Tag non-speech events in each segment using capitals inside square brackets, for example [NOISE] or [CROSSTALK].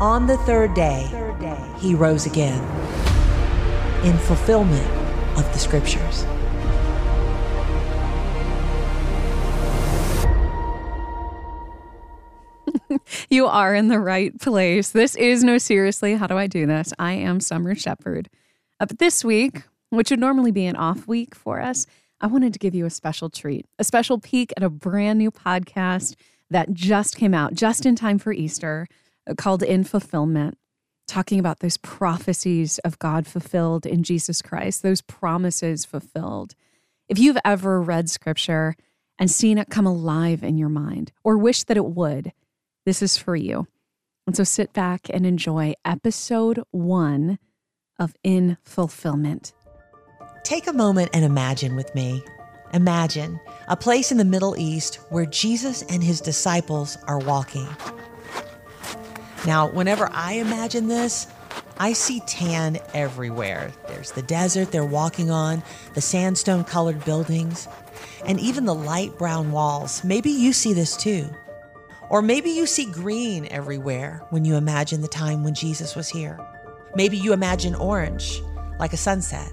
On the third day, he rose again in fulfillment of the scriptures. [LAUGHS] You are in the right place. This is No Seriously, How Do I Do This? I am Summer Shepherd. But this week, which would normally be an off week for us, I wanted to give you a special treat, a special peek at a brand new podcast that just came out just in time for Easter called In Fulfillment, talking about those prophecies of God fulfilled in Jesus Christ, those promises fulfilled. If you've ever read scripture and seen it come alive in your mind or wish that it would, this is for you. And so sit back and enjoy episode one of In Fulfillment. Take a moment and imagine with me. Imagine a place in the Middle East where Jesus and his disciples are walking. Now, whenever I imagine this, I see tan everywhere. There's the desert they're walking on, the sandstone colored buildings, and even the light brown walls. Maybe you see this too. Or maybe you see green everywhere when you imagine the time when Jesus was here. Maybe you imagine orange, like a sunset.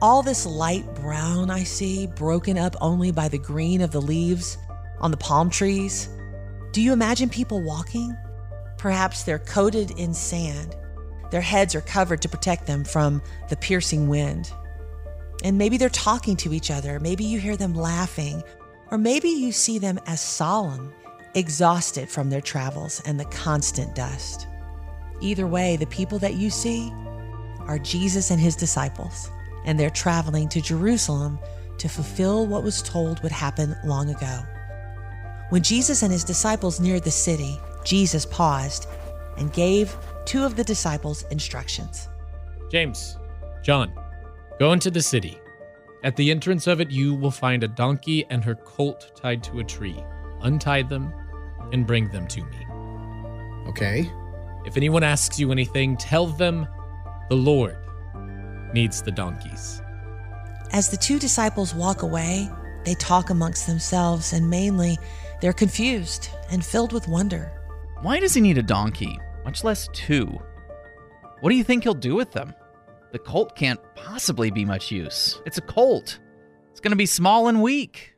All this light brown I see, broken up only by the green of the leaves on the palm trees. Do you imagine people walking? Perhaps they're coated in sand. Their heads are covered to protect them from the piercing wind. And maybe they're talking to each other. Maybe you hear them laughing. Or maybe you see them as solemn exhausted from their travels and the constant dust. Either way, the people that you see are Jesus and his disciples, and they're traveling to Jerusalem to fulfill what was told would happen long ago. When Jesus and his disciples neared the city, Jesus paused and gave two of the disciples instructions. James, John, go into the city. At the entrance of it, you will find a donkey and her colt tied to a tree. Untie them and bring them to me. Okay. If anyone asks you anything, tell them the Lord needs the donkeys. As the two disciples walk away, they talk amongst themselves and mainly they're confused and filled with wonder. Why does he need a donkey, much less two? What do you think he'll do with them? The colt can't possibly be much use. It's a colt. It's going to be small and weak.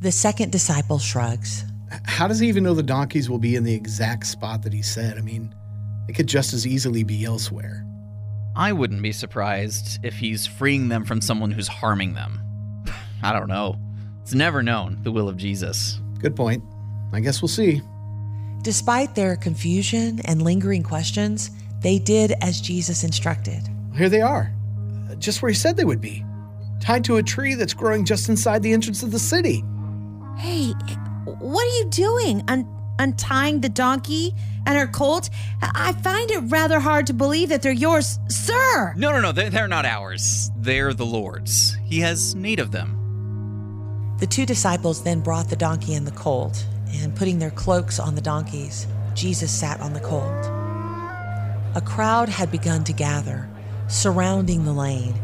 The second disciple shrugs. How does he even know the donkeys will be in the exact spot that he said? I mean, they could just as easily be elsewhere. I wouldn't be surprised if he's freeing them from someone who's harming them. [SIGHS] I don't know. It's never known the will of Jesus. Good point. I guess we'll see. Despite their confusion and lingering questions, they did as Jesus instructed. Here they are, just where he said they would be, tied to a tree that's growing just inside the entrance of the city. Hey, what are you doing? Un- untying the donkey and her colt? I find it rather hard to believe that they're yours, sir. No, no, no, they're, they're not ours. They're the Lord's. He has need of them. The two disciples then brought the donkey and the colt, and putting their cloaks on the donkeys, Jesus sat on the colt. A crowd had begun to gather, surrounding the lane,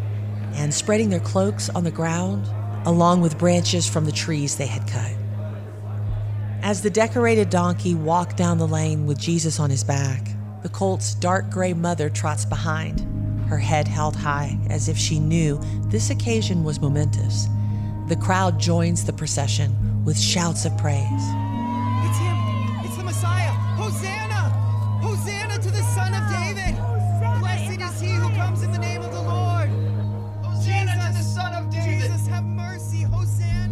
and spreading their cloaks on the ground, along with branches from the trees they had cut. As the decorated donkey walked down the lane with Jesus on his back, the colt's dark gray mother trots behind, her head held high as if she knew this occasion was momentous. The crowd joins the procession with shouts of praise.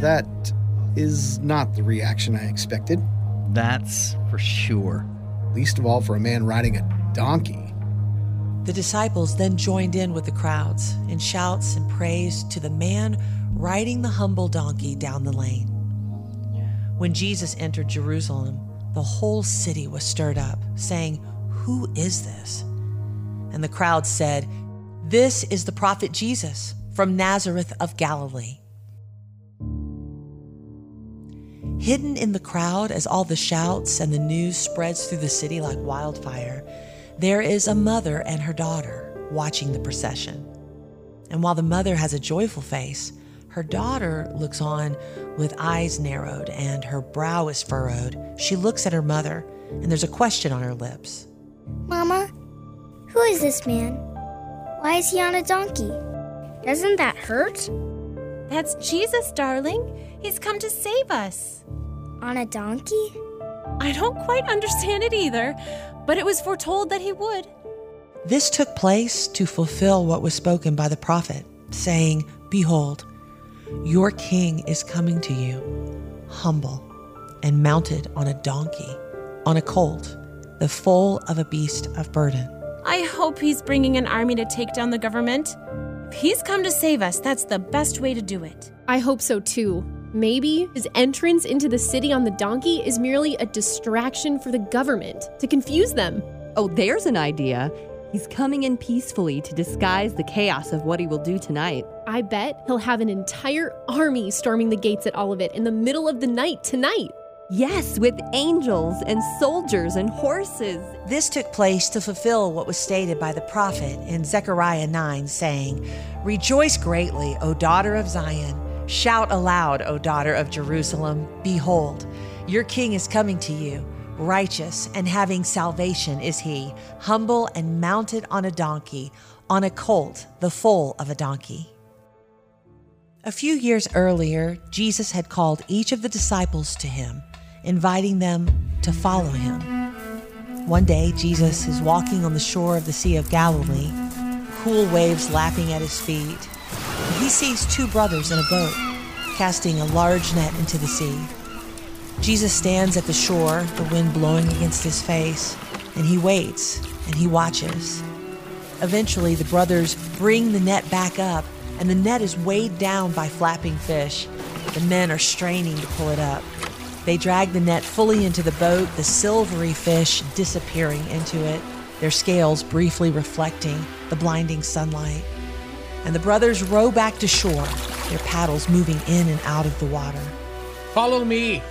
That is not the reaction I expected. That's for sure. Least of all for a man riding a donkey. The disciples then joined in with the crowds in shouts and praise to the man riding the humble donkey down the lane. When Jesus entered Jerusalem, the whole city was stirred up, saying, Who is this? And the crowd said, This is the prophet Jesus from Nazareth of Galilee. Hidden in the crowd as all the shouts and the news spreads through the city like wildfire, there is a mother and her daughter watching the procession. And while the mother has a joyful face, her daughter looks on with eyes narrowed and her brow is furrowed. She looks at her mother, and there's a question on her lips. Mama, who is this man? Why is he on a donkey? Doesn't that hurt? That's Jesus, darling. He's come to save us. On a donkey? I don't quite understand it either, but it was foretold that he would. This took place to fulfill what was spoken by the prophet, saying, Behold, your king is coming to you, humble and mounted on a donkey, on a colt, the foal of a beast of burden. I hope he's bringing an army to take down the government. If he's come to save us, that's the best way to do it. I hope so too. Maybe his entrance into the city on the donkey is merely a distraction for the government to confuse them. Oh, there's an idea. He's coming in peacefully to disguise the chaos of what he will do tonight. I bet he'll have an entire army storming the gates at Olivet in the middle of the night tonight. Yes, with angels and soldiers and horses. This took place to fulfill what was stated by the prophet in Zechariah 9, saying, Rejoice greatly, O daughter of Zion. Shout aloud, O daughter of Jerusalem. Behold, your king is coming to you. Righteous and having salvation is he, humble and mounted on a donkey, on a colt, the foal of a donkey. A few years earlier, Jesus had called each of the disciples to him, inviting them to follow him. One day, Jesus is walking on the shore of the Sea of Galilee, cool waves lapping at his feet. He sees two brothers in a boat, casting a large net into the sea. Jesus stands at the shore, the wind blowing against his face, and he waits and he watches. Eventually, the brothers bring the net back up, and the net is weighed down by flapping fish. The men are straining to pull it up. They drag the net fully into the boat, the silvery fish disappearing into it, their scales briefly reflecting the blinding sunlight. And the brothers row back to shore, their paddles moving in and out of the water. Follow me,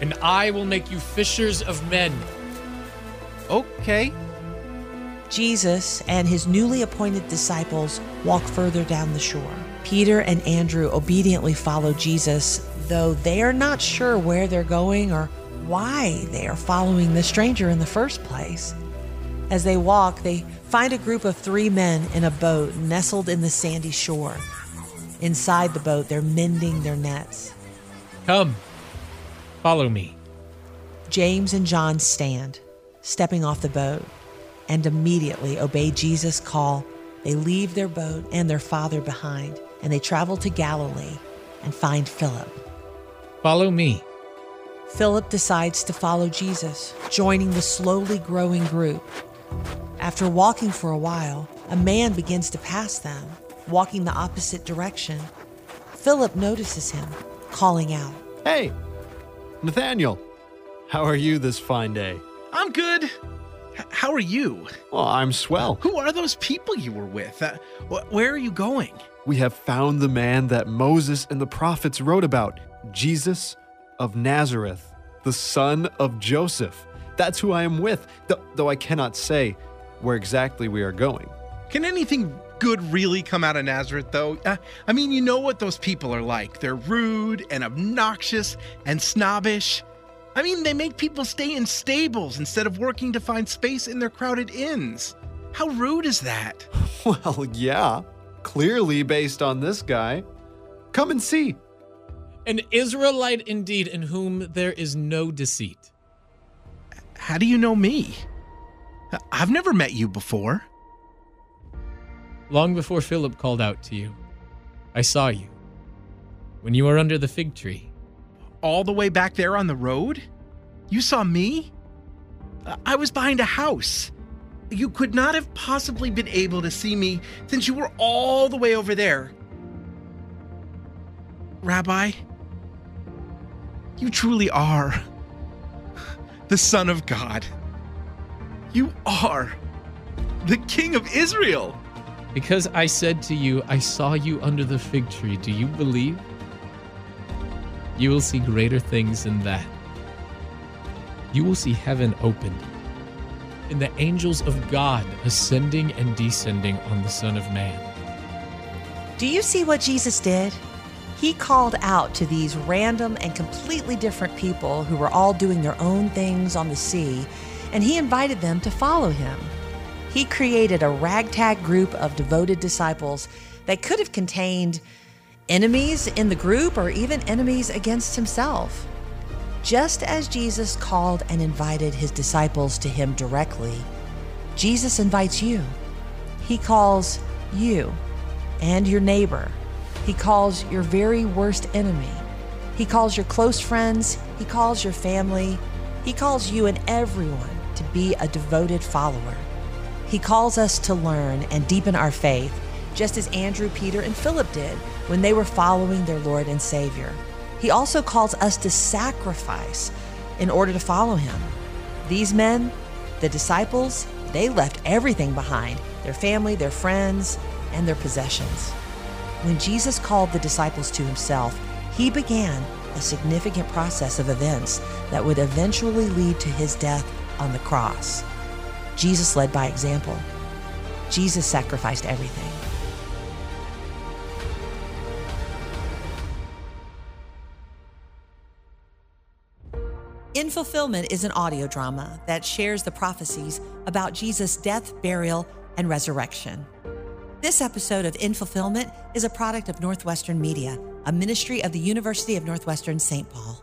and I will make you fishers of men. Okay. Jesus and his newly appointed disciples walk further down the shore. Peter and Andrew obediently follow Jesus, though they are not sure where they're going or why they are following the stranger in the first place. As they walk, they find a group of three men in a boat nestled in the sandy shore. Inside the boat, they're mending their nets. Come, follow me. James and John stand, stepping off the boat, and immediately obey Jesus' call. They leave their boat and their father behind, and they travel to Galilee and find Philip. Follow me. Philip decides to follow Jesus, joining the slowly growing group. After walking for a while, a man begins to pass them, walking the opposite direction. Philip notices him, calling out, Hey, Nathaniel, how are you this fine day? I'm good. H- how are you? Well, I'm swell. Who are those people you were with? Uh, wh- where are you going? We have found the man that Moses and the prophets wrote about Jesus of Nazareth, the son of Joseph. That's who I am with, th- though I cannot say where exactly we are going. Can anything good really come out of Nazareth, though? Uh, I mean, you know what those people are like. They're rude and obnoxious and snobbish. I mean, they make people stay in stables instead of working to find space in their crowded inns. How rude is that? [LAUGHS] Well, yeah, clearly based on this guy. Come and see. An Israelite indeed, in whom there is no deceit. How do you know me? I've never met you before. Long before Philip called out to you, I saw you. When you were under the fig tree. All the way back there on the road? You saw me? I was behind a house. You could not have possibly been able to see me since you were all the way over there. Rabbi, you truly are the Son of God. You are the King of Israel. Because I said to you, I saw you under the fig tree, do you believe? You will see greater things than that. You will see heaven opened, and the angels of God ascending and descending on the Son of Man. Do you see what Jesus did? He called out to these random and completely different people who were all doing their own things on the sea, and he invited them to follow him. He created a ragtag group of devoted disciples that could have contained enemies in the group or even enemies against himself. Just as Jesus called and invited his disciples to him directly, Jesus invites you. He calls you and your neighbor. He calls your very worst enemy. He calls your close friends. He calls your family. He calls you and everyone to be a devoted follower. He calls us to learn and deepen our faith, just as Andrew, Peter, and Philip did when they were following their Lord and Savior. He also calls us to sacrifice in order to follow him. These men, the disciples, they left everything behind their family, their friends, and their possessions. When Jesus called the disciples to himself, he began a significant process of events that would eventually lead to his death on the cross. Jesus led by example. Jesus sacrificed everything. In Fulfillment is an audio drama that shares the prophecies about Jesus' death, burial, and resurrection. This episode of In Fulfillment is a product of Northwestern Media, a ministry of the University of Northwestern St. Paul.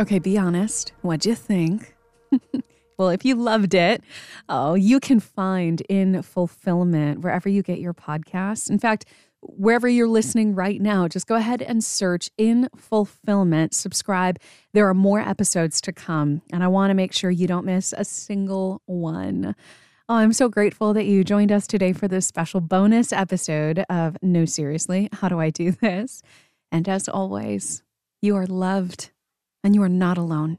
Okay, be honest. What'd you think? [LAUGHS] well, if you loved it, oh, you can find In Fulfillment wherever you get your podcasts. In fact, wherever you're listening right now, just go ahead and search In Fulfillment, subscribe. There are more episodes to come, and I want to make sure you don't miss a single one. I'm so grateful that you joined us today for this special bonus episode of No Seriously, How Do I Do This? And as always, you are loved and you are not alone.